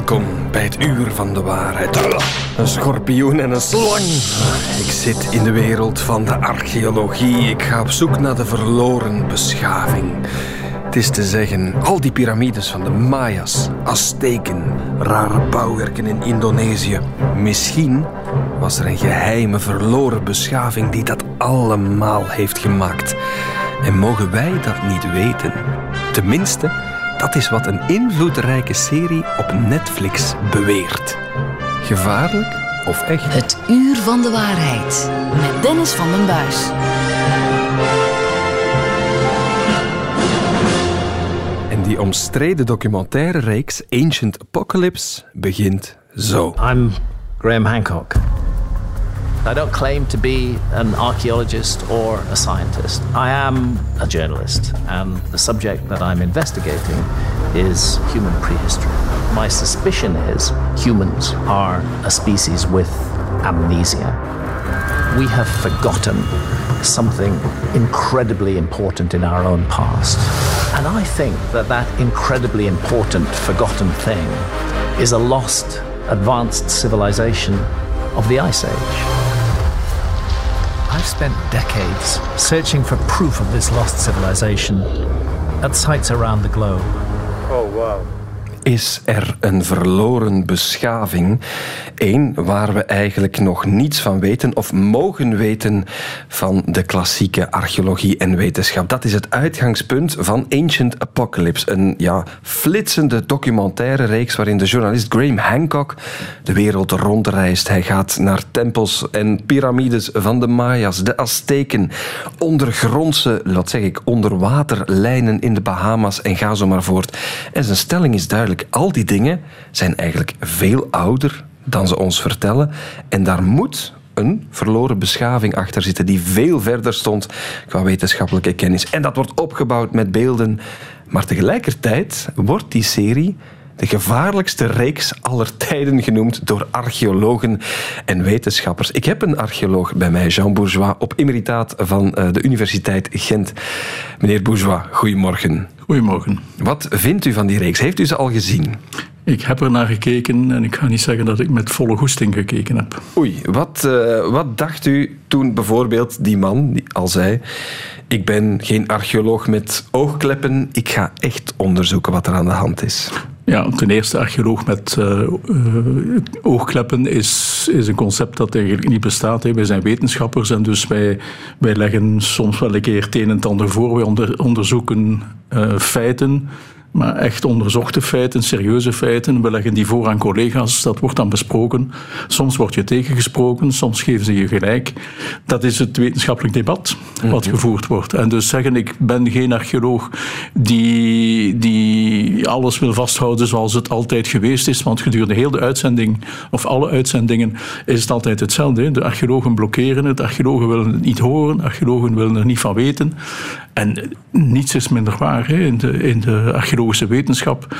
Welkom bij het uur van de waarheid. Een schorpioen en een slang. Ik zit in de wereld van de archeologie. Ik ga op zoek naar de verloren beschaving. Het is te zeggen, al die piramides van de Mayas, Azteken, rare bouwwerken in Indonesië. Misschien was er een geheime verloren beschaving die dat allemaal heeft gemaakt. En mogen wij dat niet weten? Tenminste, dat is wat een invloedrijke serie op Netflix beweert. Gevaarlijk of echt? Het uur van de waarheid met Dennis van den Buis. En die omstreden documentaire reeks Ancient Apocalypse begint zo. I'm Graham Hancock. I don't claim to be an archaeologist or a scientist. I am a journalist, and the subject that I'm investigating is human prehistory. My suspicion is humans are a species with amnesia. We have forgotten something incredibly important in our own past. And I think that that incredibly important forgotten thing is a lost, advanced civilization of the Ice Age. I've spent decades searching for proof of this lost civilization at sites around the globe. Oh, wow. Is er een verloren beschaving? Eén waar we eigenlijk nog niets van weten of mogen weten van de klassieke archeologie en wetenschap. Dat is het uitgangspunt van Ancient Apocalypse. Een ja, flitsende documentaire reeks waarin de journalist Graham Hancock de wereld rondreist. Hij gaat naar tempels en piramides van de Mayas, de Azteken, ondergrondse, laat zeg ik, onderwaterlijnen in de Bahamas en ga zo maar voort. En zijn stelling is duidelijk al die dingen zijn eigenlijk veel ouder dan ze ons vertellen. En daar moet een verloren beschaving achter zitten die veel verder stond qua wetenschappelijke kennis. En dat wordt opgebouwd met beelden. Maar tegelijkertijd wordt die serie de gevaarlijkste reeks aller tijden genoemd door archeologen en wetenschappers. Ik heb een archeoloog bij mij, Jean Bourgeois, op emeritaat van eh, de Universiteit Gent. Meneer Bourgeois, goedemorgen. Goedemorgen. Wat vindt u van die reeks? Heeft u ze al gezien? Ik heb er naar gekeken en ik ga niet zeggen dat ik met volle goesting gekeken heb. Oei, wat, uh, wat dacht u toen bijvoorbeeld die man die al zei: Ik ben geen archeoloog met oogkleppen, ik ga echt onderzoeken wat er aan de hand is? Ja, ten eerste, archeoloog met uh, uh, oogkleppen is, is een concept dat eigenlijk niet bestaat. Hè. Wij zijn wetenschappers en dus wij, wij leggen soms wel een keer het een en het ander voor. Wij onder, onderzoeken uh, feiten maar echt onderzochte feiten, serieuze feiten. We leggen die voor aan collega's, dat wordt dan besproken. Soms word je tegengesproken, soms geven ze je gelijk. Dat is het wetenschappelijk debat wat mhm. gevoerd wordt. En dus zeggen, ik ben geen archeoloog die, die alles wil vasthouden zoals het altijd geweest is, want gedurende heel de uitzending, of alle uitzendingen, is het altijd hetzelfde. De archeologen blokkeren het, archeologen willen het niet horen, archeologen willen er niet van weten. En niets is minder waar hè. in de, in de archeologische wetenschap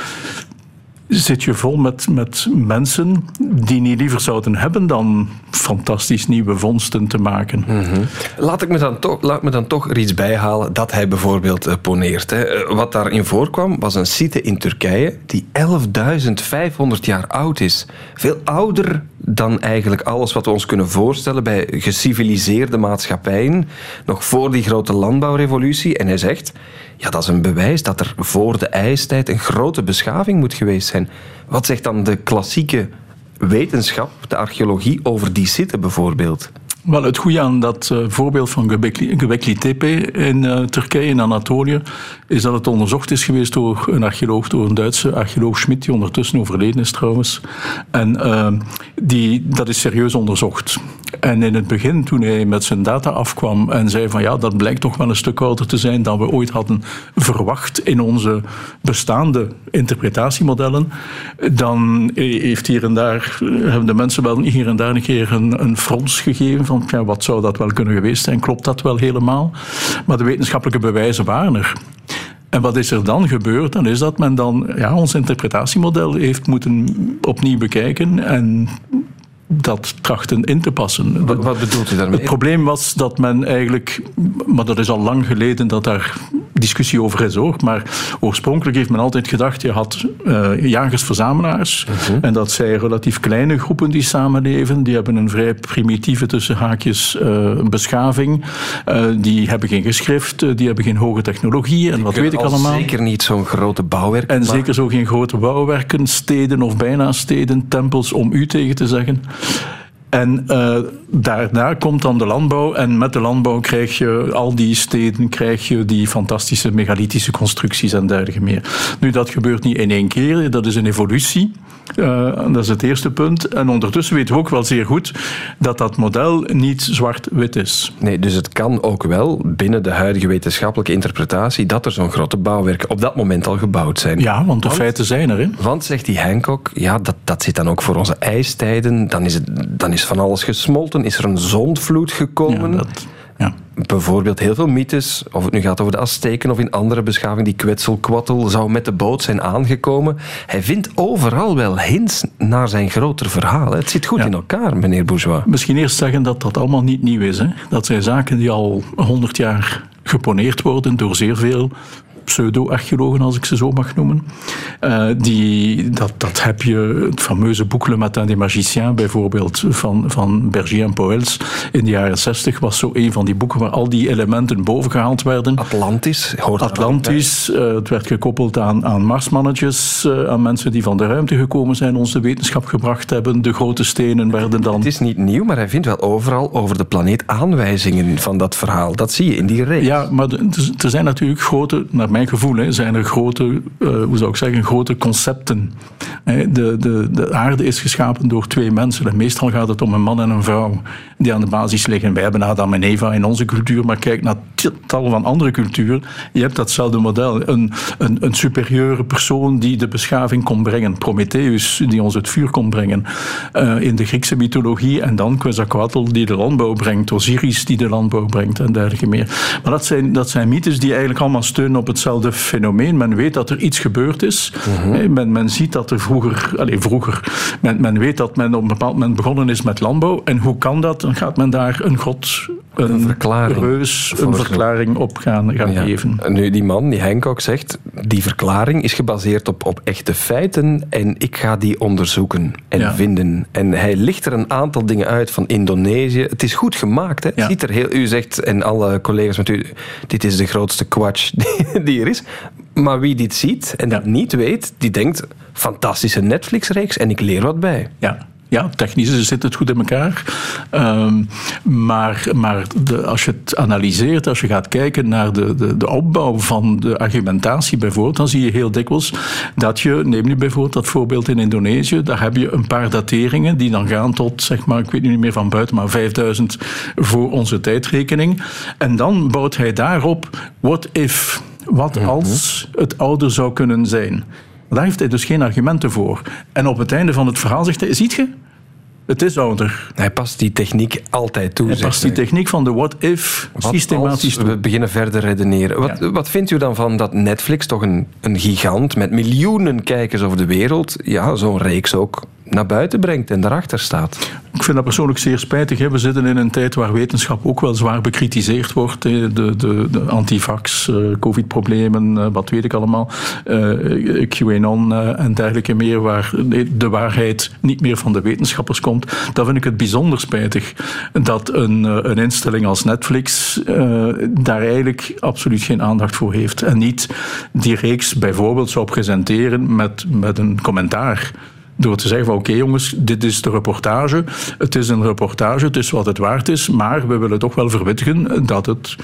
zit je vol met, met mensen die niet liever zouden hebben dan fantastisch nieuwe vondsten te maken. Mhm. laat, ik me dan toch, laat me dan toch er iets bijhalen dat hij bijvoorbeeld uh, poneert. Hè. Eh, wat daarin voorkwam was een site in Turkije die 11.500 jaar oud is. Veel ouder dan eigenlijk alles wat we ons kunnen voorstellen bij geciviliseerde maatschappijen, nog voor die grote landbouwrevolutie. En hij zegt, ja, dat is een bewijs dat er voor de ijstijd een grote beschaving moet geweest zijn. Wat zegt dan de klassieke wetenschap, de archeologie, over die zitten bijvoorbeeld? Wel, het goede aan dat uh, voorbeeld van Göbekli Tepe in uh, Turkije, in Anatolië, is dat het onderzocht is geweest door een archeoloog, door een Duitse archeoloog Schmidt, die ondertussen overleden is trouwens. En uh, die, dat is serieus onderzocht. En in het begin, toen hij met zijn data afkwam en zei van ja, dat blijkt toch wel een stuk ouder te zijn dan we ooit hadden verwacht in onze bestaande interpretatiemodellen, dan heeft hier en daar, hebben de mensen wel hier en daar een keer een, een frons gegeven van ja, wat zou dat wel kunnen geweest zijn, klopt dat wel helemaal? Maar de wetenschappelijke bewijzen waren er. En wat is er dan gebeurd? Dan is dat men dan ja, ons interpretatiemodel heeft moeten opnieuw bekijken en dat trachten in te passen. Wat, wat bedoelt u daarmee? Het probleem was dat men eigenlijk, maar dat is al lang geleden dat daar discussie over is hoor. Maar oorspronkelijk heeft men altijd gedacht, je had uh, jagers-verzamelaars. Mhm. En dat zijn relatief kleine groepen die samenleven. Die hebben een vrij primitieve tussen haakjes uh, beschaving. Uh, die hebben geen geschrift, die hebben geen hoge technologie. En wat weet ik allemaal. Zeker niet zo'n grote bouwwerk. En zeker zo geen grote bouwwerken, steden of bijna steden, tempels om u tegen te zeggen. En uh, daarna komt dan de landbouw. En met de landbouw krijg je al die steden, krijg je die fantastische megalithische constructies en dergelijke meer. Nu, dat gebeurt niet in één keer, dat is een evolutie. Uh, dat is het eerste punt. En ondertussen weten we ook wel zeer goed dat dat model niet zwart-wit is. Nee, dus het kan ook wel binnen de huidige wetenschappelijke interpretatie dat er zo'n grote bouwwerken op dat moment al gebouwd zijn. Ja, want de feiten zijn er. Hè? Want, zegt die Hancock, ja, dat, dat zit dan ook voor onze ijstijden. Dan is, het, dan is van alles gesmolten. Is er een zondvloed gekomen? Ja, dat, ja. Bijvoorbeeld heel veel mythes, of het nu gaat over de Azteken of in andere beschavingen, die kwetselkwattel zou met de boot zijn aangekomen. Hij vindt overal wel hints naar zijn groter verhaal. Het zit goed in elkaar, meneer Bourgeois. Misschien eerst zeggen dat dat allemaal niet nieuw is. Hè? Dat zijn zaken die al honderd jaar geponeerd worden door zeer veel pseudo-archeologen, als ik ze zo mag noemen. Uh, die, dat, dat heb je, het fameuze boek Le Matin des Magiciens bijvoorbeeld, van, van Berger en Poels in de jaren 60, was zo een van die boeken waar al die elementen bovengehaald werden. Atlantis, hoort Atlantis, uh, het werd gekoppeld aan, aan Marsmannetjes, uh, aan mensen die van de ruimte gekomen zijn, ons de wetenschap gebracht hebben. De grote stenen werden dan... Het is niet nieuw, maar hij vindt wel overal over de planeet aanwijzingen van dat verhaal. Dat zie je in die reeks. Ja, maar er zijn natuurlijk grote, naar mijn gevoel, hè, zijn er grote, uh, hoe zou ik zeggen, grote concepten. De, de, de aarde is geschapen door twee mensen. En meestal gaat het om een man en een vrouw die aan de basis liggen. Wij hebben Adam en Eva in onze cultuur, maar kijk naar tal van andere culturen. Je hebt datzelfde model. Een, een, een superieure persoon die de beschaving kon brengen. Prometheus, die ons het vuur kon brengen. Uh, in de Griekse mythologie. En dan Quetzalcoatl, die de landbouw brengt. Osiris, die de landbouw brengt. En dergelijke meer. Maar dat zijn, dat zijn mythes die eigenlijk allemaal steunen op hetzelfde fenomeen. Men weet dat er iets gebeurd is. Mm men, men ziet dat er vroeger... Allez, vroeger men, men weet dat men op een bepaald moment begonnen is met landbouw. En hoe kan dat? Dan gaat men daar een god een, een verklaring, reus, een verklaring op gaan, gaan ja. geven. Nu, die man, die Hancock, zegt... die verklaring is gebaseerd op, op echte feiten en ik ga die onderzoeken en ja. vinden. En hij licht er een aantal dingen uit van Indonesië. Het is goed gemaakt. Hè? Ja. Ziet er heel, u zegt, en alle collega's met u... dit is de grootste kwatsch die, die er is. Maar wie dit ziet en dat niet weet, die denkt... fantastische Netflix-reeks en ik leer wat bij. Ja, ja, technisch zit het goed in elkaar. Um, maar maar de, als je het analyseert, als je gaat kijken naar de, de, de opbouw van de argumentatie bijvoorbeeld, dan zie je heel dikwijls dat je, neem nu bijvoorbeeld dat voorbeeld in Indonesië, daar heb je een paar dateringen die dan gaan tot, zeg maar, ik weet niet meer van buiten, maar 5000 voor onze tijdrekening. En dan bouwt hij daarop, what if, wat als het ouder zou kunnen zijn. Daar heeft hij dus geen argumenten voor. En op het einde van het verhaal zegt hij, ziet je, het is ouder. Hij past die techniek altijd toe. Hij past die techniek van de what-if systematisch toe. We beginnen verder redeneren. Wat, ja. wat vindt u dan van dat Netflix, toch een, een gigant met miljoenen kijkers over de wereld, ja, zo'n reeks ook naar buiten brengt en daarachter staat. Ik vind dat persoonlijk zeer spijtig. We zitten in een tijd waar wetenschap ook wel zwaar bekritiseerd wordt. De, de, de antivax, eh, covid-problemen, eh, wat weet ik allemaal, uh, QAnon en dergelijke meer, waar de waarheid niet meer van de wetenschappers komt. Dan vind ik het bijzonder spijtig dat een, een instelling als Netflix daar eigenlijk absoluut geen aandacht voor heeft. En niet die reeks bijvoorbeeld zou presenteren met, met een commentaar. Door te zeggen van oké okay, jongens, dit is de reportage. Het is een reportage, het is wat het waard is. Maar we willen toch wel verwittigen dat het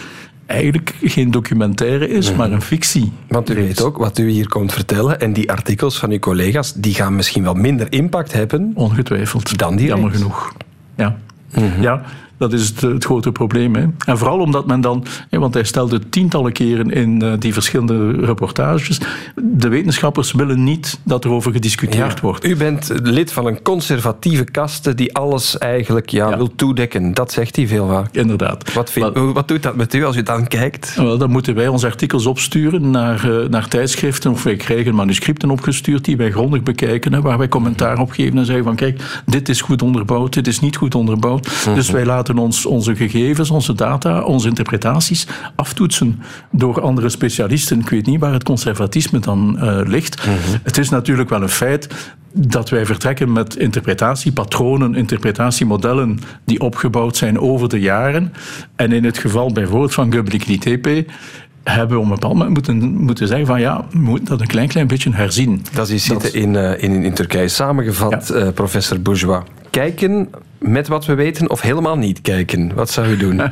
eigenlijk geen documentaire is, maar een fictie. Want u weet ook wat u hier komt vertellen. En die artikels van uw collega's, die gaan misschien wel minder impact hebben. Ongetwijfeld. Dan die Jammer genoeg. Ja. Mm -hmm. Ja, dat is het, het grote probleem. Hè. En vooral omdat men dan, want hij stelde tientallen keren in uh, die verschillende reportages, de wetenschappers willen niet dat er over gediscuteerd ja, wordt. U bent lid van een conservatieve kaste die alles eigenlijk ja, ja. wil toedekken. Dat zegt hij veel vaak. Inderdaad. Wat, vind, maar, wat doet dat met u als u dan kijkt? Wel, dan moeten wij onze artikels opsturen naar, uh, naar tijdschriften of wij krijgen manuscripten opgestuurd die wij grondig bekijken, hè, waar wij commentaar op geven en zeggen van kijk, dit is goed onderbouwd, dit is niet goed onderbouwd. Mm -hmm. Dus wij laten laten ons onze gegevens, onze data, onze interpretaties aftoetsen door andere specialisten. Ik weet niet waar het conservatisme dan uh, ligt. Het is natuurlijk wel een feit dat wij vertrekken met interpretatiepatronen, interpretatiemodellen die opgebouwd zijn over de jaren. En in het geval bijvoorbeeld van Göbekli Tepe hebben we op een bepaald moment moeten, moeten zeggen van ja, we moeten dat een klein, klein beetje herzien. Dat is zitten in, uh, in, in Turkije samengevat, ja. uh, professor Bourgeois. Kijken met wat we weten of helemaal niet kijken? Wat zou u doen?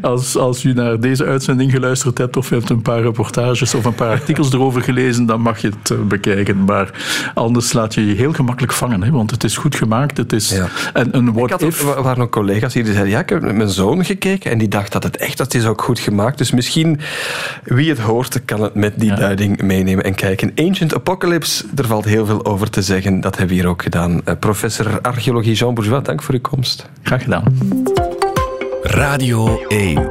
als, als u naar deze uitzending geluisterd hebt of hebt een paar reportages of een paar artikels erover gelezen, dan mag je het bekijken. Maar anders laat je je heel gemakkelijk vangen, hè, want het is goed gemaakt. Het is ja. en een what ik had, if. Er waren ook collega's die zeiden, ja, ik heb met mijn zoon gekeken en die dacht dat het echt, dat is ook goed gemaakt. Dus misschien, wie het hoort, kan het met die ja. duiding meenemen en kijken. Ancient Apocalypse, er valt heel veel over te zeggen. Dat hebben we hier ook gedaan. Uh, professor archeologie Jean Bourgeois, dank voor uw komst. Graag gedaan. Radio 1.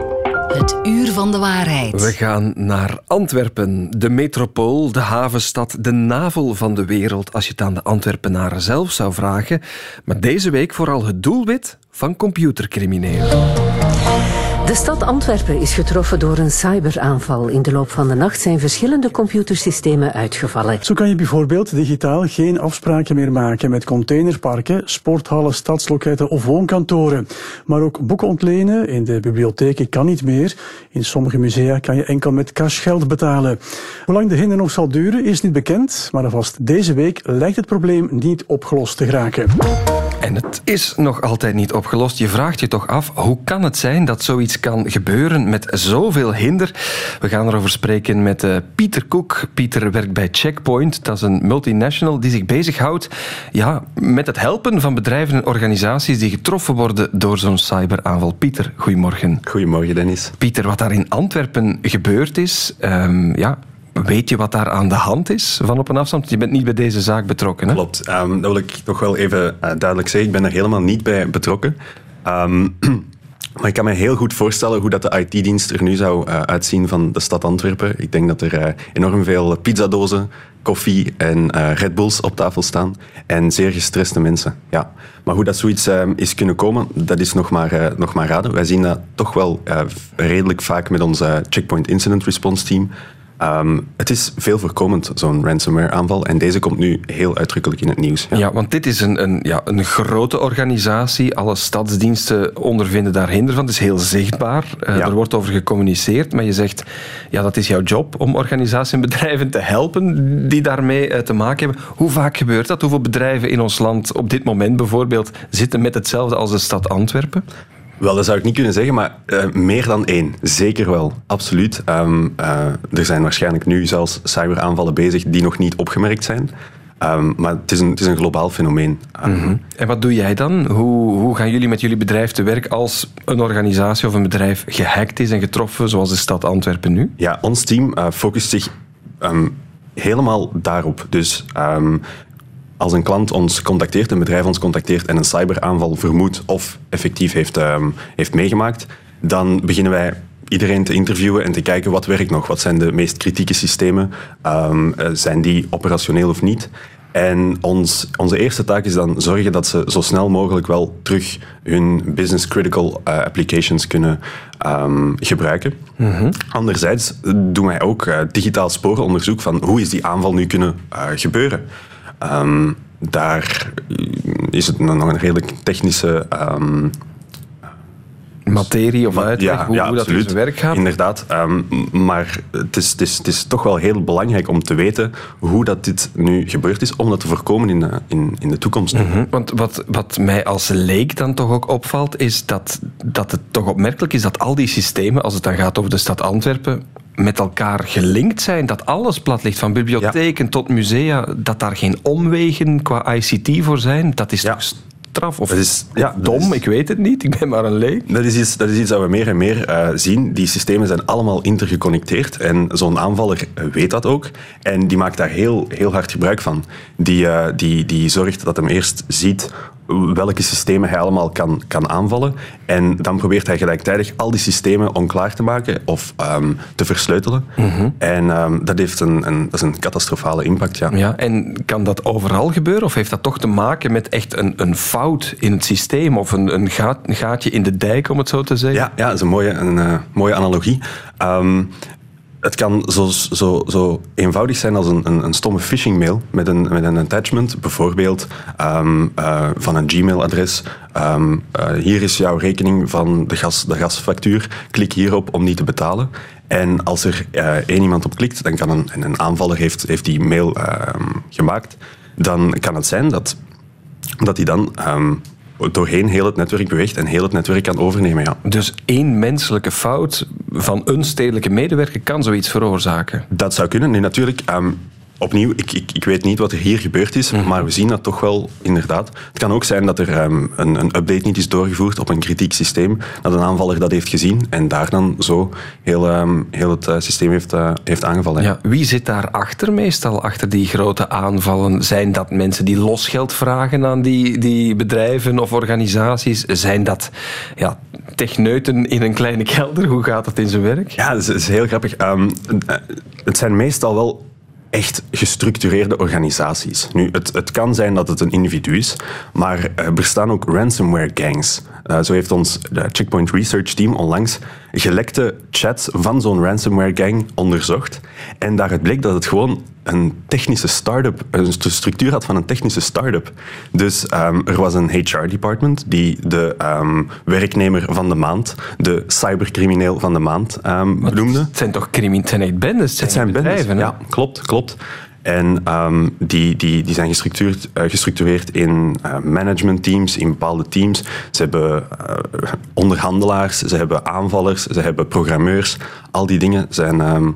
Het uur van de waarheid. We gaan naar Antwerpen, de metropool, de havenstad, de navel van de wereld, als je het aan de Antwerpenaren zelf zou vragen. Maar deze week vooral het doelwit van computercriminelen. De stad Antwerpen is getroffen door een cyberaanval. In de loop van de nacht zijn verschillende computersystemen uitgevallen. Zo kan je bijvoorbeeld digitaal geen afspraken meer maken met containerparken, sporthallen, stadsloketten of woonkantoren. Maar ook boeken ontlenen in de bibliotheken kan niet meer. In sommige musea kan je enkel met cashgeld betalen. Hoe lang de hinder nog zal duren is niet bekend, maar alvast deze week lijkt het probleem niet opgelost te geraken. En het is nog altijd niet opgelost. Je vraagt je toch af, hoe kan het zijn dat zoiets kan gebeuren met zoveel hinder? We gaan erover spreken met uh, Pieter Koek. Pieter werkt bij Checkpoint. Dat is een multinational die zich bezighoudt ja, met het helpen van bedrijven en organisaties die getroffen worden door zo'n cyberaanval. Pieter, goedemorgen. Goedemorgen, Dennis. Pieter, wat daar in Antwerpen gebeurd is, um, ja, Weet je wat daar aan de hand is van op een afstand? Je bent niet bij deze zaak betrokken, hè? Klopt. Um, dat wil ik nog wel even uh, duidelijk zeggen. Ik ben er helemaal niet bij betrokken. Um, maar ik kan me heel goed voorstellen hoe dat de IT-dienst er nu zou uh, uitzien van de stad Antwerpen. Ik denk dat er uh, enorm veel pizzadozen, koffie en Red Bulls op tafel staan. En zeer gestreste mensen. Ja. Maar hoe dat zoiets ehm, is kunnen komen, dat is nog maar, nog maar raden. Wij zien dat toch wel redelijk vaak met ons Checkpoint Incident Response Team. Um, het is veel voorkomend, zo'n ransomware-aanval. En deze komt nu heel uitdrukkelijk in het nieuws. Ja, ja want dit is een, een, ja, een grote organisatie. Alle stadsdiensten ondervinden daar hinder van. Het is heel zichtbaar. Uh, ja. Er wordt over gecommuniceerd. Maar je zegt, ja, dat is jouw job om organisaties en bedrijven te helpen die daarmee uh, te maken hebben. Hoe vaak gebeurt dat? Hoeveel bedrijven in ons land op dit moment bijvoorbeeld zitten met hetzelfde als de stad Antwerpen? Wel, dat zou ik niet kunnen zeggen, maar uh, meer dan één. Zeker wel, absoluut. Um, uh, er zijn waarschijnlijk nu zelfs cyberaanvallen bezig die nog niet opgemerkt zijn. Um, maar het is, een, het is een globaal fenomeen. Um, mm -hmm. En wat doe jij dan? Hoe, hoe gaan jullie met jullie bedrijf te werk als een organisatie of een bedrijf gehackt is en getroffen, zoals de stad Antwerpen nu? Ja, ons team uh, focust zich helemaal daarop. Dus als een klant ons contacteert, een bedrijf ons contacteert en een cyberaanval vermoedt of effectief heeft, um, heeft meegemaakt, dan beginnen wij iedereen te interviewen en te kijken wat werkt nog. Wat zijn de meest kritieke systemen? Um, zijn die operationeel of niet? En ons, onze eerste taak is dan zorgen dat ze zo snel mogelijk wel terug hun business critical uh, applications kunnen um, gebruiken. Mm -hmm. Anderzijds doen wij ook uh, digitaal sporenonderzoek van hoe is die aanval nu kunnen uh, gebeuren. Um, daar is het nog een redelijk technische um, materie of uitleg ja, hoe, ja, hoe dat in zijn werk gaat. Inderdaad, um, maar het is, het, is, het is toch wel heel belangrijk om te weten hoe dat dit nu gebeurd is, om dat te voorkomen in de, in, in de toekomst. Mm -hmm. Want wat, wat mij als leek dan toch ook opvalt, is dat, dat het toch opmerkelijk is dat al die systemen, als het dan gaat over de stad Antwerpen, met elkaar gelinkt zijn. Dat alles plat ligt, van bibliotheken ja. tot musea. Dat daar geen omwegen qua ICT voor zijn. Dat is ja. toch straf? Of, is, ja, dom, is, ik weet het niet. Ik ben maar een leek. Dat is iets dat, is iets dat we meer en meer uh, zien. Die systemen zijn allemaal intergeconnecteerd. En zo'n aanvaller weet dat ook. En die maakt daar heel, heel hard gebruik van. Die, uh, die, die zorgt dat hem eerst ziet welke systemen hij allemaal kan, kan aanvallen. En dan probeert hij gelijktijdig al die systemen onklaar te maken of ehm, te versleutelen. En ehm, dat heeft een, een, dat is een catastrofale impact, ja. Ja, en kan dat overal gebeuren? Of heeft dat toch te maken met echt een, een fout in het systeem? Of een, een, gaat, een gaatje in de dijk, om het zo te zeggen? Ja, ja dat is een mooie, een, eh, mooie analogie. Ehm, het kan zo, zo, zo eenvoudig zijn als een, een, een stomme phishing mail met een, met een attachment, bijvoorbeeld ehm, eh, van een Gmail-adres. Ehm, eh, hier is jouw rekening van de, gas, de gasfactuur. Klik hierop om die te betalen. En als er uh, één iemand op klikt, dan kan een, een aanvaller heeft, heeft die mail ehm, gemaakt, dan kan het zijn dat, dat hij dan doorheen heel het netwerk beweegt en heel het netwerk kan overnemen. Ja. Dus één menselijke fout van een stedelijke medewerker kan zoiets veroorzaken? Dat zou kunnen. Nu, natuurlijk, um, opnieuw, ik, ik, ik weet niet wat er hier gebeurd is, mhm. maar we zien dat toch wel inderdaad. Het kan ook zijn dat er um, een, een, update niet is doorgevoerd op een kritiek systeem, dat een aanvaller dat heeft gezien en daar dan zo heel, um, heel het uh, systeem heeft, uh, heeft aangevallen. Ja, wie zit daar achter meestal, achter die grote aanvallen? Zijn dat mensen die losgeld vragen aan die, die bedrijven of organisaties? Zijn dat ja, techneuten in een kleine kelder? Hoe gaat dat in zijn werk? Ja, dat is, is heel grappig. Um, het zijn meestal wel echt gestructureerde organisaties. Nu, het, het kan zijn dat het een individu is, maar er bestaan ook ransomware gangs. Uh, zo heeft ons Checkpoint Research Team onlangs gelekte chats van zo'n ransomware gang onderzocht. En daaruit bleek dat het gewoon een technische start-up, een structuur had van een technische start-up. Dus um, er was een HR-department die de um, werknemer van de maand, de cybercrimineel van de maand um, benoemde. Het zijn toch criminele bendes? Het zijn, bedrijven, bendes, ja, klopt, klopt. En um, die, die, die zijn gestructureerd, uh, gestructureerd in uh, managementteams, in bepaalde teams. Ze hebben uh, onderhandelaars, ze hebben aanvallers, ze hebben programmeurs. Al die dingen zijn, um,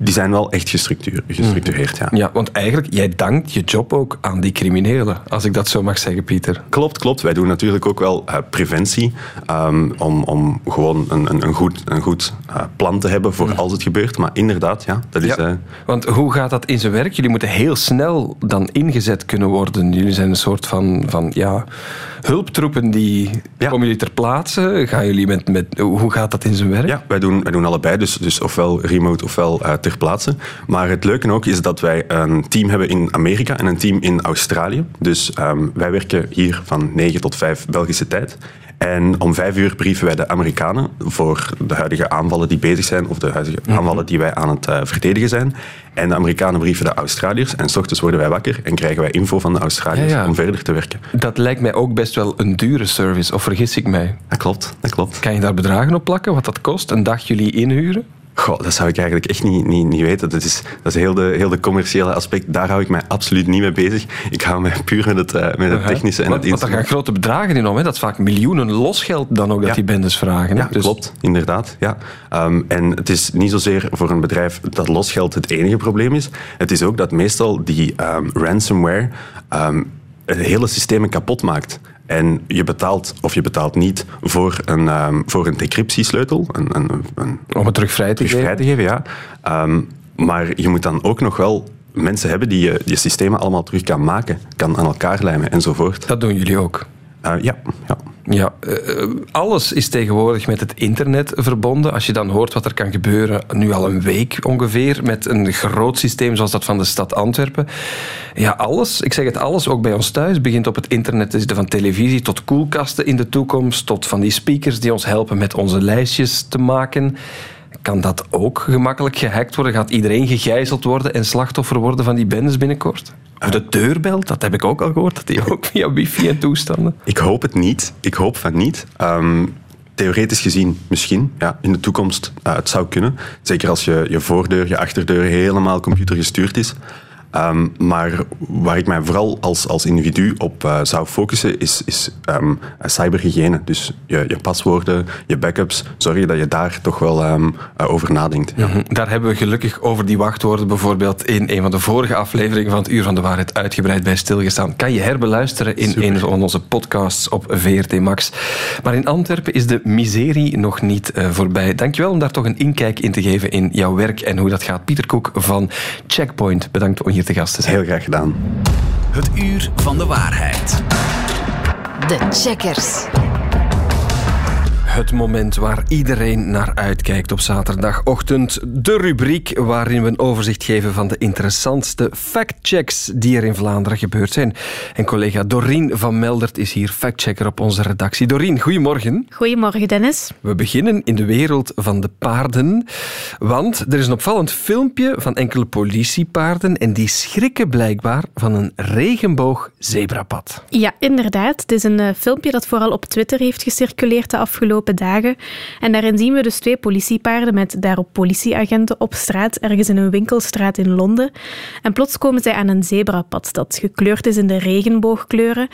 die zijn wel echt gestructureerd. Ja. ja, want eigenlijk, jij dankt je job ook aan die criminelen, als ik dat zo mag zeggen, Pieter. Klopt, klopt. Wij doen natuurlijk ook wel preventie, um, om, om gewoon een, een, een goed, een goed plan te hebben voor als het gebeurt. Maar inderdaad, ja, dat is... Ja, want hoe gaat dat in zijn werk? Jullie moeten heel snel dan ingezet kunnen worden. Jullie zijn een soort van, van ja, hulptroepen die komen jullie ter plaatse. Gaan jullie met, met, hoe gaat dat in zijn werk? Ja, wij doen, wij doen allebei, dus, dus ofwel remote ofwel uh, ter plaatse. Maar het leuke ook is dat wij een team hebben in Amerika en een team in Australië. Dus um, wij werken hier van 9 tot 5 Belgische tijd. En om vijf uur brieven wij de Amerikanen voor de huidige aanvallen die bezig zijn, of de huidige mhm. aanvallen die wij aan het uh, verdedigen zijn. En de Amerikanen brieven de Australiërs. En s ochtends worden wij wakker en krijgen wij info van de Australiërs om verder te werken. Dat lijkt mij ook best wel een dure service, of vergis ik mij? Dat klopt, dat klopt. Kan je daar bedragen op plakken, wat dat kost? Een dag jullie inhuren? Goh, dat zou ik eigenlijk echt niet, niet, niet weten. Dat is, dat is heel, de, heel de commerciële aspect. Daar hou ik mij absoluut niet mee bezig. Ik hou mij puur met het, uh, met het technische en want, het Want daar gaan grote bedragen in om. Hè? Dat is vaak miljoenen losgeld dan ook dat die bendes vragen. Hè? Ja, dus... klopt. Inderdaad. Ja. Um, en het is niet zozeer voor een bedrijf dat losgeld het enige probleem is. Het is ook dat meestal die um, ransomware um, hele systemen kapot maakt. En je betaalt of je betaalt niet voor een, um, voor een decryptiesleutel. Een, een, een, Om het terug vrij te geven. Vrij te geven ja. Um, maar je moet dan ook nog wel mensen hebben die je, je systemen allemaal terug kan maken, kan aan elkaar lijmen enzovoort. Dat doen jullie ook? Uh, ja, ja. Ja, uh, alles is tegenwoordig met het internet verbonden. Als je dan hoort wat er kan gebeuren, nu al een week ongeveer, met een groot systeem zoals dat van de stad Antwerpen. Ja, alles, ik zeg het alles, ook bij ons thuis, begint op het internet te. Van televisie tot koelkasten in de toekomst, tot van die speakers die ons helpen met onze lijstjes te maken. Kan dat ook gemakkelijk gehackt worden? Gaat iedereen gegijzeld worden en slachtoffer worden van die bendes binnenkort? Of de deurbel, dat heb ik ook al gehoord, dat die ook via wifi en toestanden. Ik hoop het niet. Ik hoop van niet. Um, theoretisch gezien misschien. Ja, in de toekomst, uh, het zou kunnen. Zeker als je, je voordeur, je achterdeur helemaal computergestuurd is. Um, maar waar ik mij vooral als, als individu op uh, zou focussen is, is um, cyberhygiëne. Dus je, je paswoorden, je backups, zorg je dat je daar toch wel um, uh, over nadenkt. Ja. -hmm. Daar hebben we gelukkig over die wachtwoorden bijvoorbeeld in een van de vorige afleveringen van het Uur van de Waarheid uitgebreid bij stilgestaan. Kan je herbeluisteren in Super. een van onze podcasts op VRT Max. Maar in Antwerpen is de miserie nog niet uh, voorbij. Dankjewel om daar toch een inkijk in te geven in jouw werk en hoe dat gaat. Pieter Koek van Checkpoint, bedankt om hier te gast te zijn. Heel graag gedaan. Het uur van de waarheid. De Checkers. Het moment waar iedereen naar uitkijkt op zaterdagochtend. De rubriek waarin we een overzicht geven van de interessantste factchecks die er in Vlaanderen gebeurd zijn. En collega Doreen van Meldert is hier factchecker op onze redactie. Doreen, goedemorgen. Goedemorgen, Dennis. We beginnen in de wereld van de paarden. Want er is een opvallend filmpje van enkele politiepaarden en die schrikken blijkbaar van een regenboog-zebrapad. Ja, inderdaad. Het is een uh, filmpje dat vooral op Twitter heeft gecirculeerd de afgelopen dagen. En daarin zien we dus twee politiepaarden met daarop politieagenten op straat, ergens in een winkelstraat in Londen. En plots komen zij aan een zebrapad dat gekleurd is in de regenboogkleuren.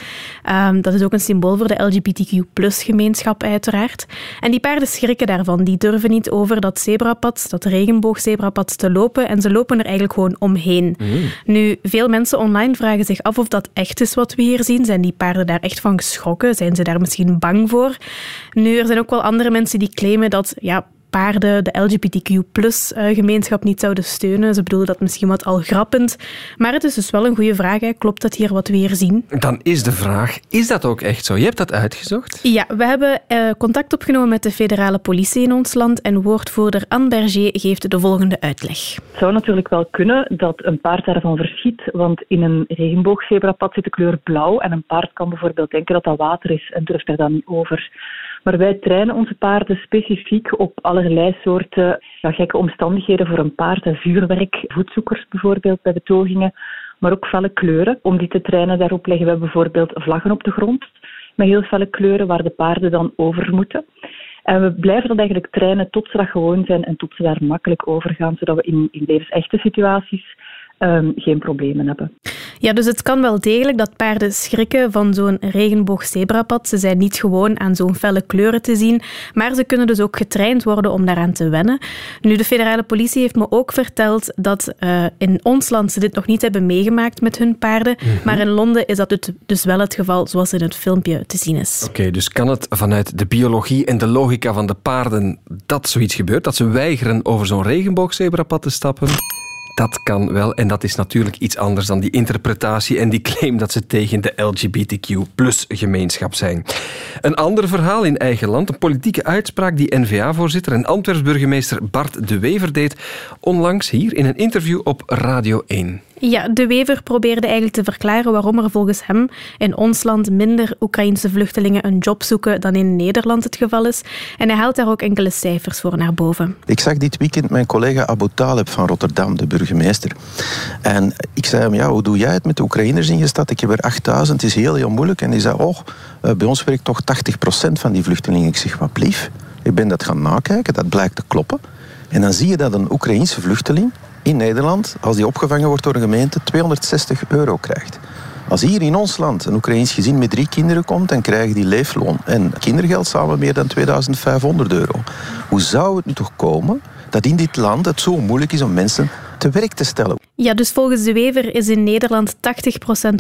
Um, dat is ook een symbool voor de LGBTQ-gemeenschap uiteraard. En die paarden schrikken daarvan. Die durven niet over dat zebrapad, dat regenboogzebrapad, te lopen. En ze lopen er eigenlijk gewoon omheen. Mm. Nu, veel mensen online vragen zich af of dat echt is wat we hier zien. Zijn die paarden daar echt van geschrokken? Zijn ze daar misschien bang voor? Nu, er zijn ook wel andere mensen die claimen dat ja, paarden de LGBTQ-gemeenschap eh, niet zouden steunen. Ze bedoelen dat misschien wat al grappend. Maar het is dus wel een goede vraag. Hè. Klopt dat hier wat we hier zien? Dan is de vraag, is dat ook echt zo? Je hebt dat uitgezocht? Ja, we hebben uh, contact opgenomen met de federale politie in ons land en woordvoerder Anne Berger geeft de volgende uitleg. Het zou natuurlijk wel kunnen dat een paard daarvan verschiet, want in een regenboogzebrapad zit de kleur blauw en een paard kan bijvoorbeeld denken dat dat water is en durft er dan niet over. Maar wij trainen onze paarden specifiek op allerlei soorten ja, gekke omstandigheden voor een paard. Vuurwerk, voetzoekers bijvoorbeeld bij betogingen, maar ook felle kleuren. Om die te trainen, daarop leggen we bijvoorbeeld vlaggen op de grond met heel felle kleuren waar de paarden dan over moeten. En we blijven dat eigenlijk trainen tot ze dat gewoon zijn en tot ze daar makkelijk over gaan, zodat we in, in levensechte situaties um, geen problemen hebben. Ja, dus het kan wel degelijk dat paarden schrikken van zo'n regenboogzebrapad. Ze zijn niet gewoon aan zo'n felle kleuren te zien, maar ze kunnen dus ook getraind worden om daaraan te wennen. Nu, de federale politie heeft me ook verteld dat uh, in ons land ze dit nog niet hebben meegemaakt met hun paarden, mm -hmm. maar in Londen is dat dus wel het geval zoals in het filmpje te zien is. Oké, okay, dus kan het vanuit de biologie en de logica van de paarden dat zoiets gebeurt, dat ze weigeren over zo'n regenboogzebrapad te stappen? Dat kan wel. En dat is natuurlijk iets anders dan die interpretatie en die claim dat ze tegen de LGBTQ-gemeenschap zijn. Een ander verhaal in eigen land. Een politieke uitspraak die N-VA-voorzitter en Antwerps-burgemeester Bart de Wever deed onlangs hier in een interview op Radio 1. Ja, De Wever probeerde eigenlijk te verklaren waarom er volgens hem in ons land minder Oekraïnse vluchtelingen een job zoeken dan in Nederland het geval is. En hij haalt daar ook enkele cijfers voor naar boven. Ik zag dit weekend mijn collega Abu Taleb van Rotterdam, de burgemeester. En ik zei hem, ja, hoe doe jij het met de Oekraïners in je stad? Ik heb er 8000, het is heel, heel moeilijk. En hij zei, oh, eh, bij ons werkt toch 80% van die vluchtelingen. Ik zeg, wat blief? Ik ben dat gaan nakijken, dat blijkt te kloppen. En dan zie je dat een Oekraïense vluchteling in Nederland, als die opgevangen wordt door een gemeente, 260 euro krijgt. Als hier in ons land een Oekraïns gezin met drie kinderen komt, dan krijgen die leefloon en kindergeld samen meer dan 2500 euro. Hoe zou het nu toch komen dat in dit land het zo moeilijk is om mensen te werk te stellen. Ja, dus volgens de Wever is in Nederland 80%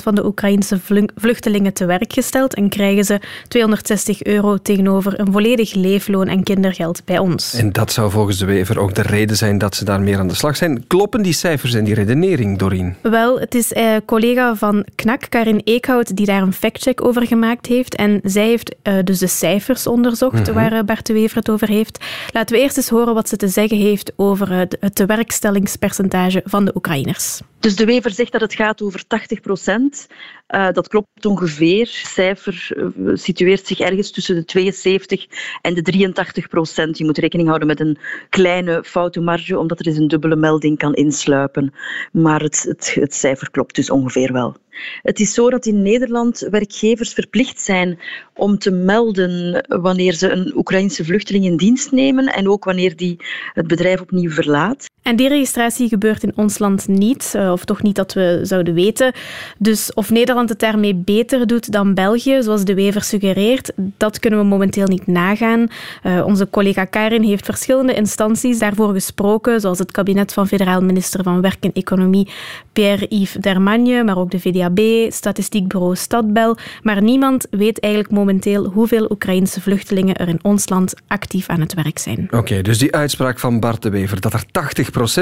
van de Oekraïnse vluchtelingen te werk gesteld en krijgen ze 260 euro tegenover een volledig leefloon en kindergeld bij ons. En dat zou volgens de Wever ook de reden zijn dat ze daar meer aan de slag zijn. Kloppen die cijfers en die redenering, Doreen? Wel, het is eh, collega van KNAK, Karin Eekhout, die daar een factcheck over gemaakt heeft. En zij heeft uh, dus de cijfers onderzocht mm -hmm. waar eh, Bart de Wever het over heeft. Laten we eerst eens horen wat ze te zeggen heeft over het tewerkstellingspercentage van de Oekraïners. Dus de Wever zegt dat het gaat over 80 procent. Uh, dat klopt ongeveer. Het cijfer uh, situeert zich ergens tussen de 72 en de 83 procent. Je moet rekening houden met een kleine foutenmarge, omdat er eens een dubbele melding kan insluipen. Maar het, het, het cijfer klopt dus ongeveer wel. Het is zo dat in Nederland werkgevers verplicht zijn om te melden wanneer ze een Oekraïnse vluchteling in dienst nemen en ook wanneer die het bedrijf opnieuw verlaat. En die registratie gebeurt in ons land niet, of toch niet dat we zouden weten. Dus of Nederland het daarmee beter doet dan België, zoals de Wever suggereert, dat kunnen we momenteel niet nagaan. Uh, onze collega Karin heeft verschillende instanties daarvoor gesproken, zoals het kabinet van federaal minister van Werk en Economie Pierre-Yves Dermagne, maar ook de VDAB, statistiekbureau Stadbel. Maar niemand weet eigenlijk momenteel hoeveel Oekraïnse vluchtelingen er in ons land actief aan het werk zijn. Oké, dus die uitspraak van Bart de Wever dat er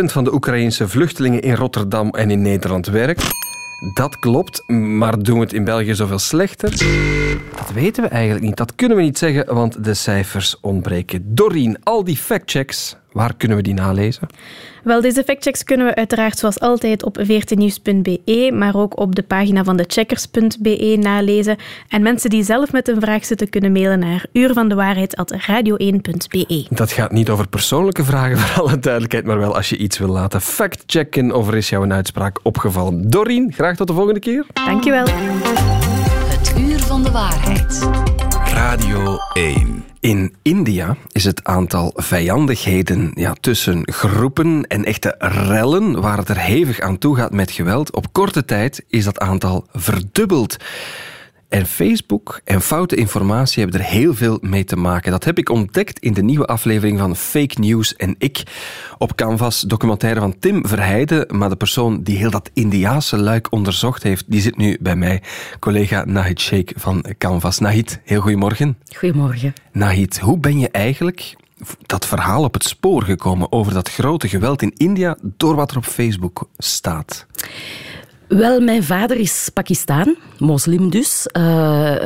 80% van de Oekraïnse vluchtelingen in Rotterdam en in Nederland werkt. Dat klopt, maar doen we het in België zoveel slechter? Dat weten we eigenlijk niet. Dat kunnen we niet zeggen, want de cijfers ontbreken. Doreen, al die factchecks, waar kunnen we die nalezen? Wel, deze factchecks kunnen we uiteraard zoals altijd op veertenieuws.be, maar ook op de pagina van de checkers.be nalezen. En mensen die zelf met een vraag zitten kunnen mailen naar uurvandewaarheid.radio1.be. Dat gaat niet over persoonlijke vragen, voor alle duidelijkheid, maar wel als je iets wil laten factchecken of er is jou een uitspraak opgevallen. Doreen, graag tot de volgende keer. Dankjewel. Het uur van de waarheid. Radio 1. In India is het aantal vijandigheden ja, tussen groepen en echte rellen, waar het er hevig aan toe gaat met geweld, op korte tijd is dat aantal verdubbeld. En Facebook en foute informatie hebben er heel veel mee te maken. Dat heb ik ontdekt in de nieuwe aflevering van Fake News en ik. Op Canvas documentaire van Tim Verheijden. Maar de persoon die heel dat Indiaanse luik onderzocht heeft, die zit nu bij mij. Collega Nahid Sheikh van Canvas. Nahid, heel goedemorgen. Goedemorgen. Nahid, hoe ben je eigenlijk dat verhaal op het spoor gekomen over dat grote geweld in India door wat er op Facebook staat? Wel, mijn vader is Pakistan, moslim dus. Uh,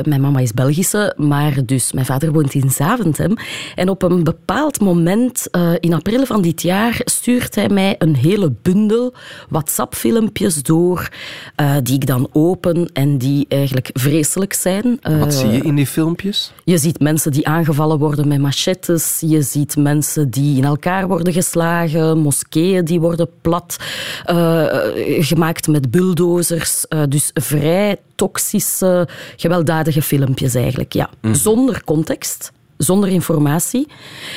mijn mama is Belgische, maar dus mijn vader woont in Zaventem. En op een bepaald moment, uh, in april van dit jaar, stuurt hij mij een hele bundel WhatsApp-filmpjes door, uh, die ik dan open en die eigenlijk vreselijk zijn. Wat zie je in die filmpjes? Je ziet mensen die aangevallen worden met machetes, je ziet mensen die in elkaar worden geslagen, moskeeën die worden plat gemaakt met bulldozers bulldozers. Uh, dus vrij toxische, gewelddadige filmpjes eigenlijk. Ja. Mm. Zonder context zonder informatie.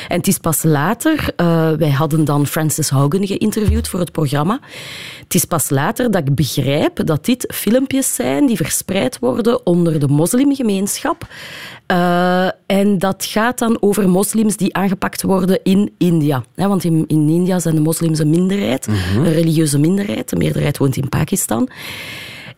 En het is pas later, uh, wij hadden dan Frances Haugen geïnterviewd voor het programma. Het is pas later dat ik begrijp dat dit filmpjes zijn die verspreid worden onder de moslimgemeenschap. Uh, en dat gaat dan over moslims die aangepakt worden in India. Want in, in India zijn de moslims een minderheid, mm -hmm. een religieuze minderheid. De meerderheid woont in Pakistan.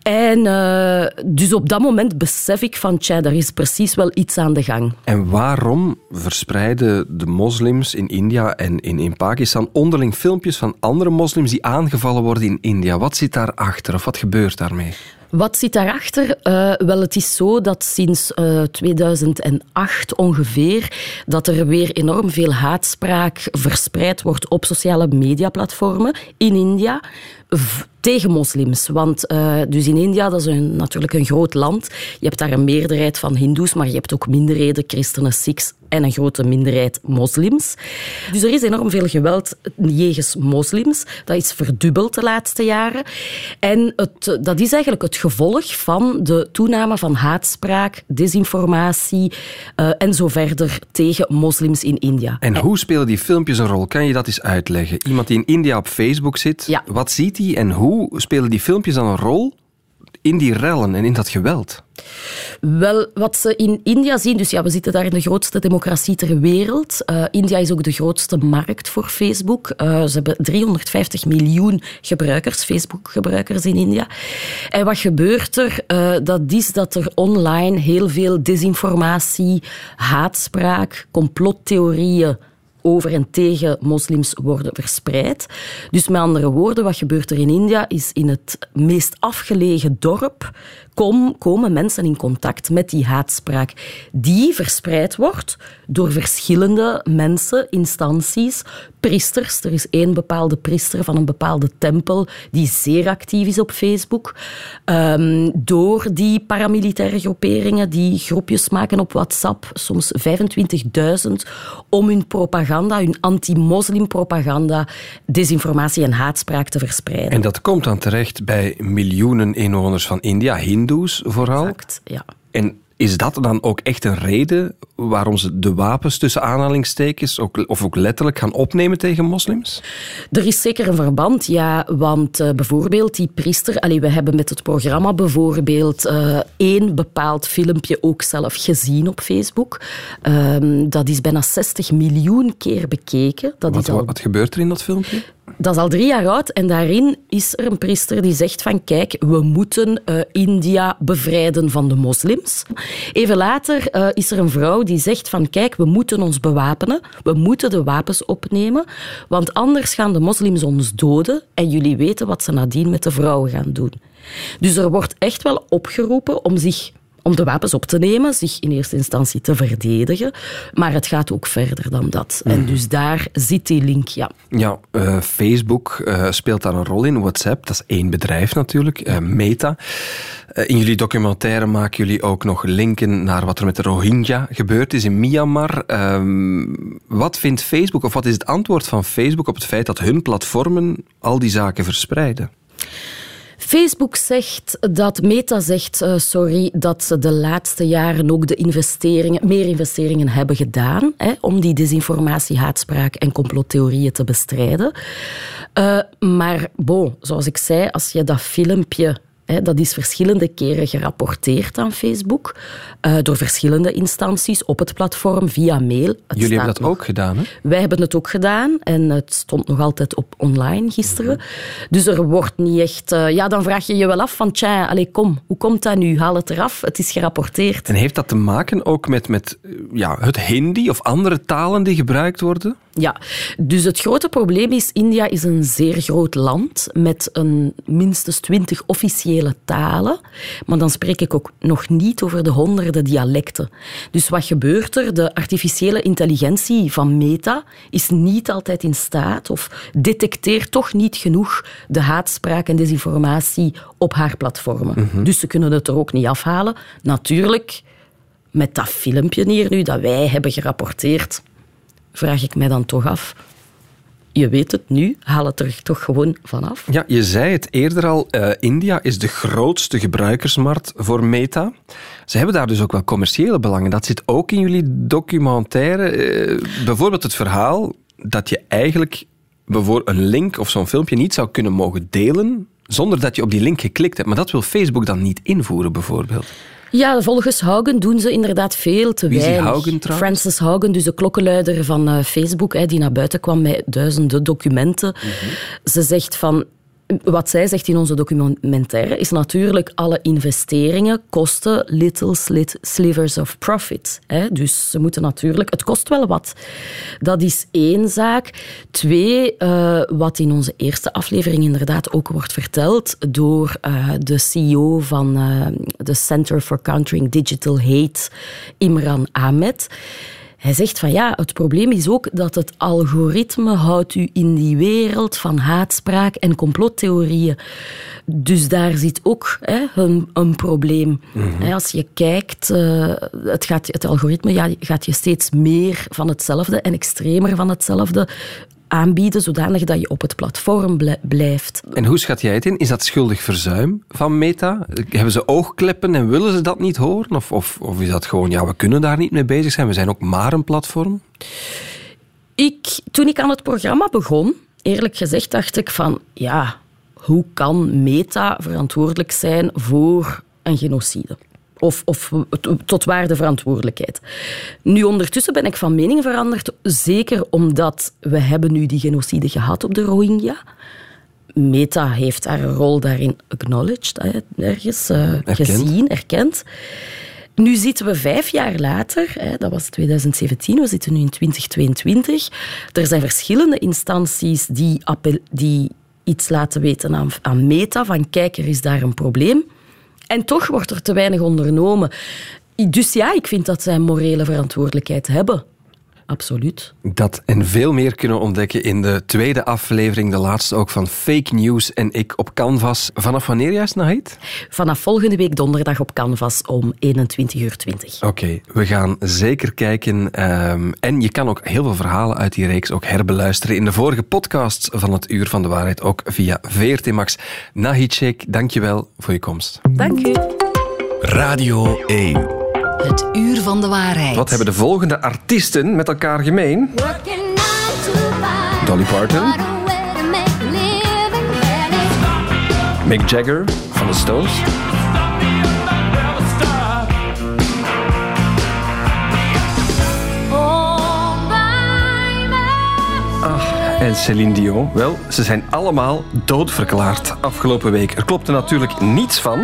En uh, dus op dat moment besef ik van, tja, er is precies wel iets aan de gang. En waarom verspreiden de moslims in India en in, in Pakistan onderling filmpjes van andere moslims die aangevallen worden in India? Wat zit daarachter of wat gebeurt daarmee? Wat zit daarachter? Uh, wel, het is zo dat sinds uh, 2008 ongeveer dat er weer enorm veel haatspraak verspreid wordt op sociale mediaplatformen in India tegen moslims. Want uh, dus in India, dat is een, natuurlijk een groot land. Je hebt daar een meerderheid van hindoes, maar je hebt ook minderheden, christenen, sikhs en een grote minderheid moslims. Dus er is enorm veel geweld jegens moslims. Dat is verdubbeld de laatste jaren. En het, dat is eigenlijk het gevolg van de toename van haatspraak, desinformatie uh, en zo verder tegen moslims in India. En hoe spelen die filmpjes een rol? Kan je dat eens uitleggen? Iemand die in India op Facebook zit, ja. wat ziet en hoe spelen die filmpjes dan een rol in die rellen en in dat geweld? Wel, wat ze in India zien, dus ja, we zitten daar in de grootste democratie ter wereld. Uh, India is ook de grootste markt voor Facebook. Uh, ze hebben 350 miljoen gebruikers, Facebook-gebruikers in India. En wat gebeurt er? Uh, dat is dat er online heel veel desinformatie, haatspraak, complottheorieën over en tegen moslims worden verspreid. Dus met andere woorden, wat gebeurt er in India is in het meest afgelegen dorp kom, komen mensen in contact met die haatspraak die verspreid wordt door verschillende mensen, instanties, priesters. Er is één bepaalde priester van een bepaalde tempel die zeer actief is op Facebook. Um, door die paramilitaire groeperingen die groepjes maken op WhatsApp, soms 25.000, om hun propaganda, hun anti-moslim propaganda, desinformatie en haatspraak te verspreiden. En dat komt dan terecht bij miljoenen inwoners van India, Hindoes vooral. Exact, ja. En is dat dan ook echt een reden waarom ze de wapens tussen aanhalingstekens ook, of ook letterlijk gaan opnemen tegen moslims? Er is zeker een verband, ja. Want uh, bijvoorbeeld die priester... Allee, we hebben met het programma bijvoorbeeld uh, één bepaald filmpje ook zelf gezien op Facebook. Um, dat is bijna 60 miljoen keer bekeken. Dat wat, is al... wat gebeurt er in dat filmpje? Dat is al drie jaar oud en daarin is er een priester die zegt van kijk, we moeten uh, India bevrijden van de moslims. Even later uh, is er een vrouw die zegt van kijk, we moeten ons bewapenen, we moeten de wapens opnemen, want anders gaan de moslims ons doden en jullie weten wat ze nadien met de vrouwen gaan doen. Dus er wordt echt wel opgeroepen om zich om de wapens op te nemen, zich in eerste instantie te verdedigen. Maar het gaat ook verder dan dat. En mhm. dus daar zit die link, ja. Ja, uh, Facebook uh, speelt daar een rol in. WhatsApp, dat is één bedrijf natuurlijk. Uh, Meta. in jullie documentaire maken jullie ook nog linken naar wat er met de Rohingya gebeurd is in Myanmar. Ehm, wat vindt Facebook, of wat is het antwoord van Facebook op het feit dat hun platformen al die zaken verspreiden? Facebook zegt dat Meta zegt, uh, sorry, dat ze de laatste jaren ook de investeringen, meer investeringen hebben gedaan hè, om die desinformatie, haatspraak en complottheorieën te bestrijden. Uh, maar bon, zoals ik zei, als je dat filmpje dat is verschillende keren gerapporteerd aan Facebook uh, door verschillende instanties op het platform via mail. Het Jullie hebben dat ook gedaan, hè? Wij hebben het ook gedaan en het stond nog altijd op online gisteren. Mhm. Dus er wordt niet echt... Uh, ja, dan vraag je je wel af van, tja, allez, kom, hoe komt dat nu? Haal het eraf, het is gerapporteerd. En heeft dat te maken ook met, met ja, het Hindi of andere talen die gebruikt worden? Ja, dus het grote probleem is, India is een zeer groot land met een minstens twintig officiële talen. Maar dan spreek ik ook nog niet over de honderden dialecten. Dus wat gebeurt er? De artificiële intelligentie van Meta is niet altijd in staat of detecteert toch niet genoeg de haatspraak en desinformatie op haar platformen. Mhm. Dus ze kunnen het er ook niet afhalen. Natuurlijk, met dat filmpje hier nu dat wij hebben gerapporteerd vraag ik mij dan toch af. Je weet het nu, haal het er toch gewoon vanaf. Ja, je zei het eerder al, uh, India is de grootste gebruikersmarkt voor Meta. Ze hebben daar dus ook wel commerciële belangen. Dat zit ook in jullie documentaire. Uh, bijvoorbeeld het verhaal dat je eigenlijk bijvoorbeeld een link of zo'n filmpje niet zou kunnen mogen delen zonder dat je op die link geklikt hebt. Maar dat wil Facebook dan niet invoeren, bijvoorbeeld. Ja, volgens Haugen doen ze inderdaad veel te Wie weinig. Haugen Francis Haugen, dus de klokkenluider van uh, Facebook, die naar buiten kwam met duizenden documenten. Mm -hmm. Ze zegt van wat zij zegt in onze documentaire is natuurlijk alle investeringen kosten little slivers of profit. Hè? Dus ze moeten natuurlijk, het kost wel wat. Dat is één zaak. Twee, uh, wat in onze eerste aflevering inderdaad ook wordt verteld door uh, de CEO van uh, de Center for Countering Digital Hate, Imran Ahmed. Hij zegt van ja, het probleem is ook dat het algoritme houdt u in die wereld van haatspraak en complottheorieën. Dus daar zit ook hè, een, een, probleem. Mm Als je kijkt, uh, het, gaat, het algoritme ja, gaat je steeds meer van hetzelfde en extremer van hetzelfde aanbieden, zodanig dat je op het platform blijft. En hoe schat jij het in? Is dat schuldig verzuim van Meta? Hebben ze oogkleppen en willen ze dat niet horen? Of, of, of is dat gewoon, ja, we kunnen daar niet mee bezig zijn, we zijn ook maar een platform? Ik, toen ik aan het programma begon, eerlijk gezegd dacht ik van, ja, hoe kan Meta verantwoordelijk zijn voor een genocide? Of, of tot waar de verantwoordelijkheid. Nu, ondertussen ben ik van mening veranderd, zeker omdat we hebben nu die genocide gehad op de Rohingya. Meta heeft haar rol daarin acknowledged, ergens uh, gezien, erkend. Nu zitten we vijf jaar later, hè, dat was 2017, we zitten nu in 2022. Er zijn verschillende instanties die, die iets laten weten aan, aan Meta, van kijk, er is daar een probleem. En toch wordt er te weinig ondernomen. Dus ja, ik vind dat zij een morele verantwoordelijkheid hebben. Absoluut. Dat en veel meer kunnen ontdekken in de tweede aflevering, de laatste ook van Fake News en ik op Canvas. Vanaf wanneer juist, Nahid? Vanaf volgende week donderdag op Canvas om 21.20 uur. Oké, we gaan zeker kijken. Um, en je kan ook heel veel verhalen uit die reeks ook herbeluisteren in de vorige podcasts van het Uur van de Waarheid, ook via VRT Max. Nahid Sheikh, dankjewel voor je komst. Dank u. Radio 1 het uur van de waarheid. Wat hebben de volgende artiesten met elkaar gemeen? Dolly Parton. Mick Jagger van de Stones. En Céline Dion, wel, ze zijn allemaal doodverklaard afgelopen week. Er klopte natuurlijk niets van,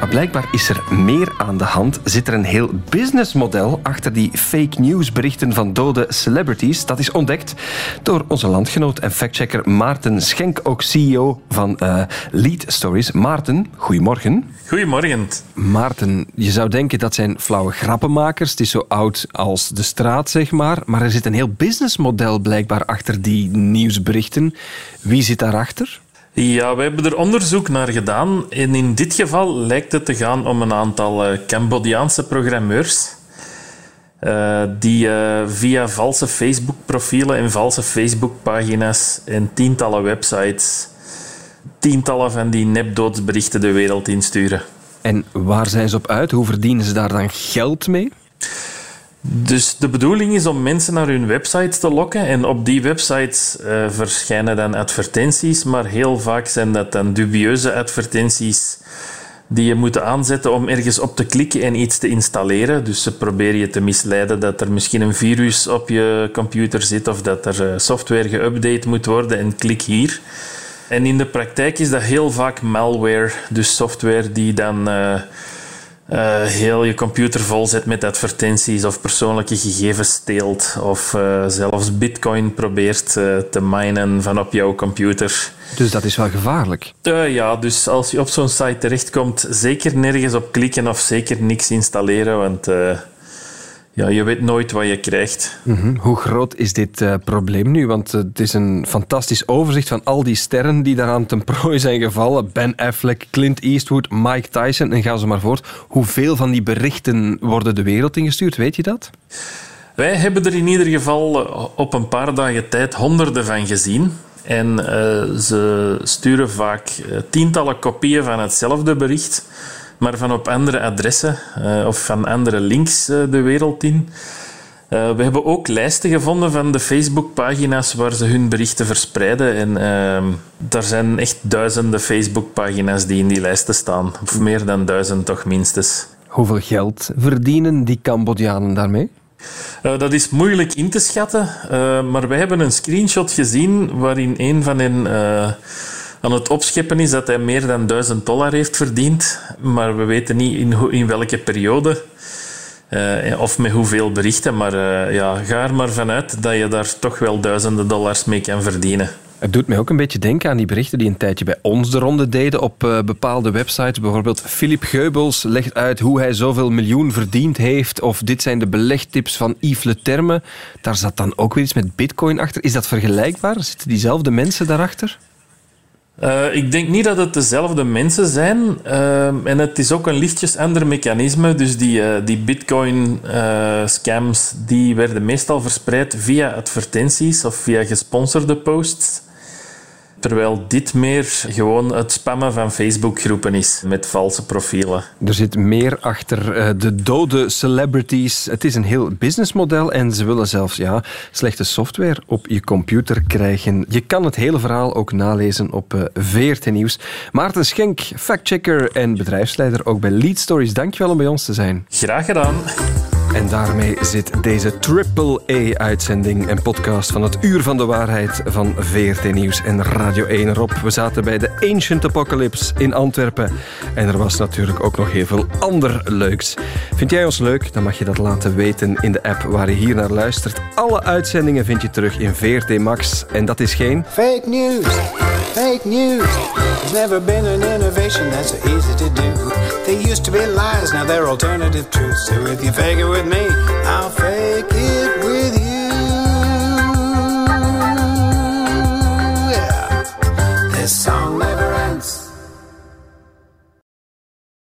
maar blijkbaar is er meer aan de hand. Zit er een heel businessmodel achter die fake news berichten van dode celebrities. Dat is ontdekt door onze landgenoot en factchecker Maarten Schenk, ook CEO van uh, Lead Stories. Maarten, goedemorgen. Goedemorgen. Maarten, je zou denken dat zijn flauwe grappenmakers. Het is zo oud als de straat, zeg maar. Maar er zit een heel businessmodel blijkbaar achter die nieuwsberichten. Wie zit daarachter? Ja, we hebben er onderzoek naar gedaan. En in dit geval lijkt het te gaan om een aantal uh, Cambodjaanse programmeurs. Uh, die uh, via valse Facebook-profielen en valse Facebook-pagina's en tientallen websites tientallen van die nepdoodsberichten de wereld insturen. En waar zijn ze op uit? Hoe verdienen ze daar dan geld mee? Dus de bedoeling is om mensen naar hun websites te lokken. En op die websites uh, verschijnen dan advertenties, maar heel vaak zijn dat dan dubieuze advertenties die je moet aanzetten om ergens op te klikken en iets te installeren. Dus ze proberen je te misleiden dat er misschien een virus op je computer zit of dat er eh, software geüpdate moet worden en klik hier. En in de praktijk is dat heel vaak malware, dus software die dan uh, uh, heel je computer volzet met advertenties of persoonlijke gegevens steelt of uh, zelfs bitcoin probeert te minen van op jouw computer. Dus dat is wel gevaarlijk? ja, dus als je op zo'n site terechtkomt, zeker nergens op klikken of zeker niks installeren, want ja, je weet nooit wat je krijgt. Mhm. Hoe groot is dit uh, probleem nu? Want uh, het is een fantastisch overzicht van al die sterren die daaraan ten prooi zijn gevallen. Ben Affleck, Clint Eastwood, Mike Tyson en ga ze maar voort. Hoeveel van die berichten worden de wereld ingestuurd? Weet je dat? Wij hebben er in ieder geval eh, op een paar dagen tijd honderden van gezien. En uh, ze sturen vaak tientallen kopieën van hetzelfde bericht maar van op andere adressen uh, of van andere links uh, de wereld in. Uh, we hebben ook lijsten gevonden van de Facebook-pagina's waar ze hun berichten verspreiden. En daar zijn echt duizenden Facebook-pagina's die in die lijsten staan. Of meer dan duizend, toch minstens. Hoeveel geld verdienen die Cambodjanen daarmee? Uh, dat is moeilijk in te schatten, uh, maar wij hebben een screenshot gezien waarin een van hen uh, aan het opscheppen is dat hij meer dan 1000 dollar heeft verdiend. Maar we weten niet in, in welke periode. Uh, of met hoeveel berichten. Maar uh, ja, ga er maar vanuit dat je daar toch wel duizenden dollars mee kan verdienen. Het doet mij ook een beetje denken aan die berichten die een tijdje bij ons de ronde deden op uh, bepaalde websites. Bijvoorbeeld Philip Geubels legt uit hoe hij zoveel miljoen verdiend heeft. Of dit zijn de belegtips van Yves Le Terme. Daar zat dan ook weer iets met bitcoin achter. Is dat vergelijkbaar? Zitten diezelfde mensen daarachter? Uh, ik denk niet dat het dezelfde mensen zijn. Uh, en het is ook een lichtjes ander mechanisme. Dus die, uh, die bitcoin-scams die werden meestal verspreid via advertenties of via gesponsorde posts. Terwijl dit meer gewoon het spammen van Facebookgroepen is met valse profielen. Er zit meer achter uh, de dode celebrities. Het is een heel businessmodel en ze willen zelfs ja, slechte software op je computer krijgen. Je kan het hele verhaal ook nalezen op uh, VRT Nieuws. Maarten Schenk, factchecker en bedrijfsleider ook bij Lead Stories. Dankjewel om bij ons te zijn. Graag gedaan. En daarmee zit deze triple-A-uitzending en podcast van het Uur van de Waarheid van VRT Nieuws en Radio 1 erop. We zaten bij de Ancient Apocalypse in Antwerpen. En er was natuurlijk ook nog heel veel ander leuks. Vind jij ons leuk? Dan mag je dat laten weten in de app waar je hier naar luistert. Alle uitzendingen vind je terug in VRT Max. En dat is geen... Fake news! Fake news! There's never been an innovation that's so easy to do. They used to be lies, now they're alternative truths. So if you fake it with me, I'll fake it with you. Yeah. This song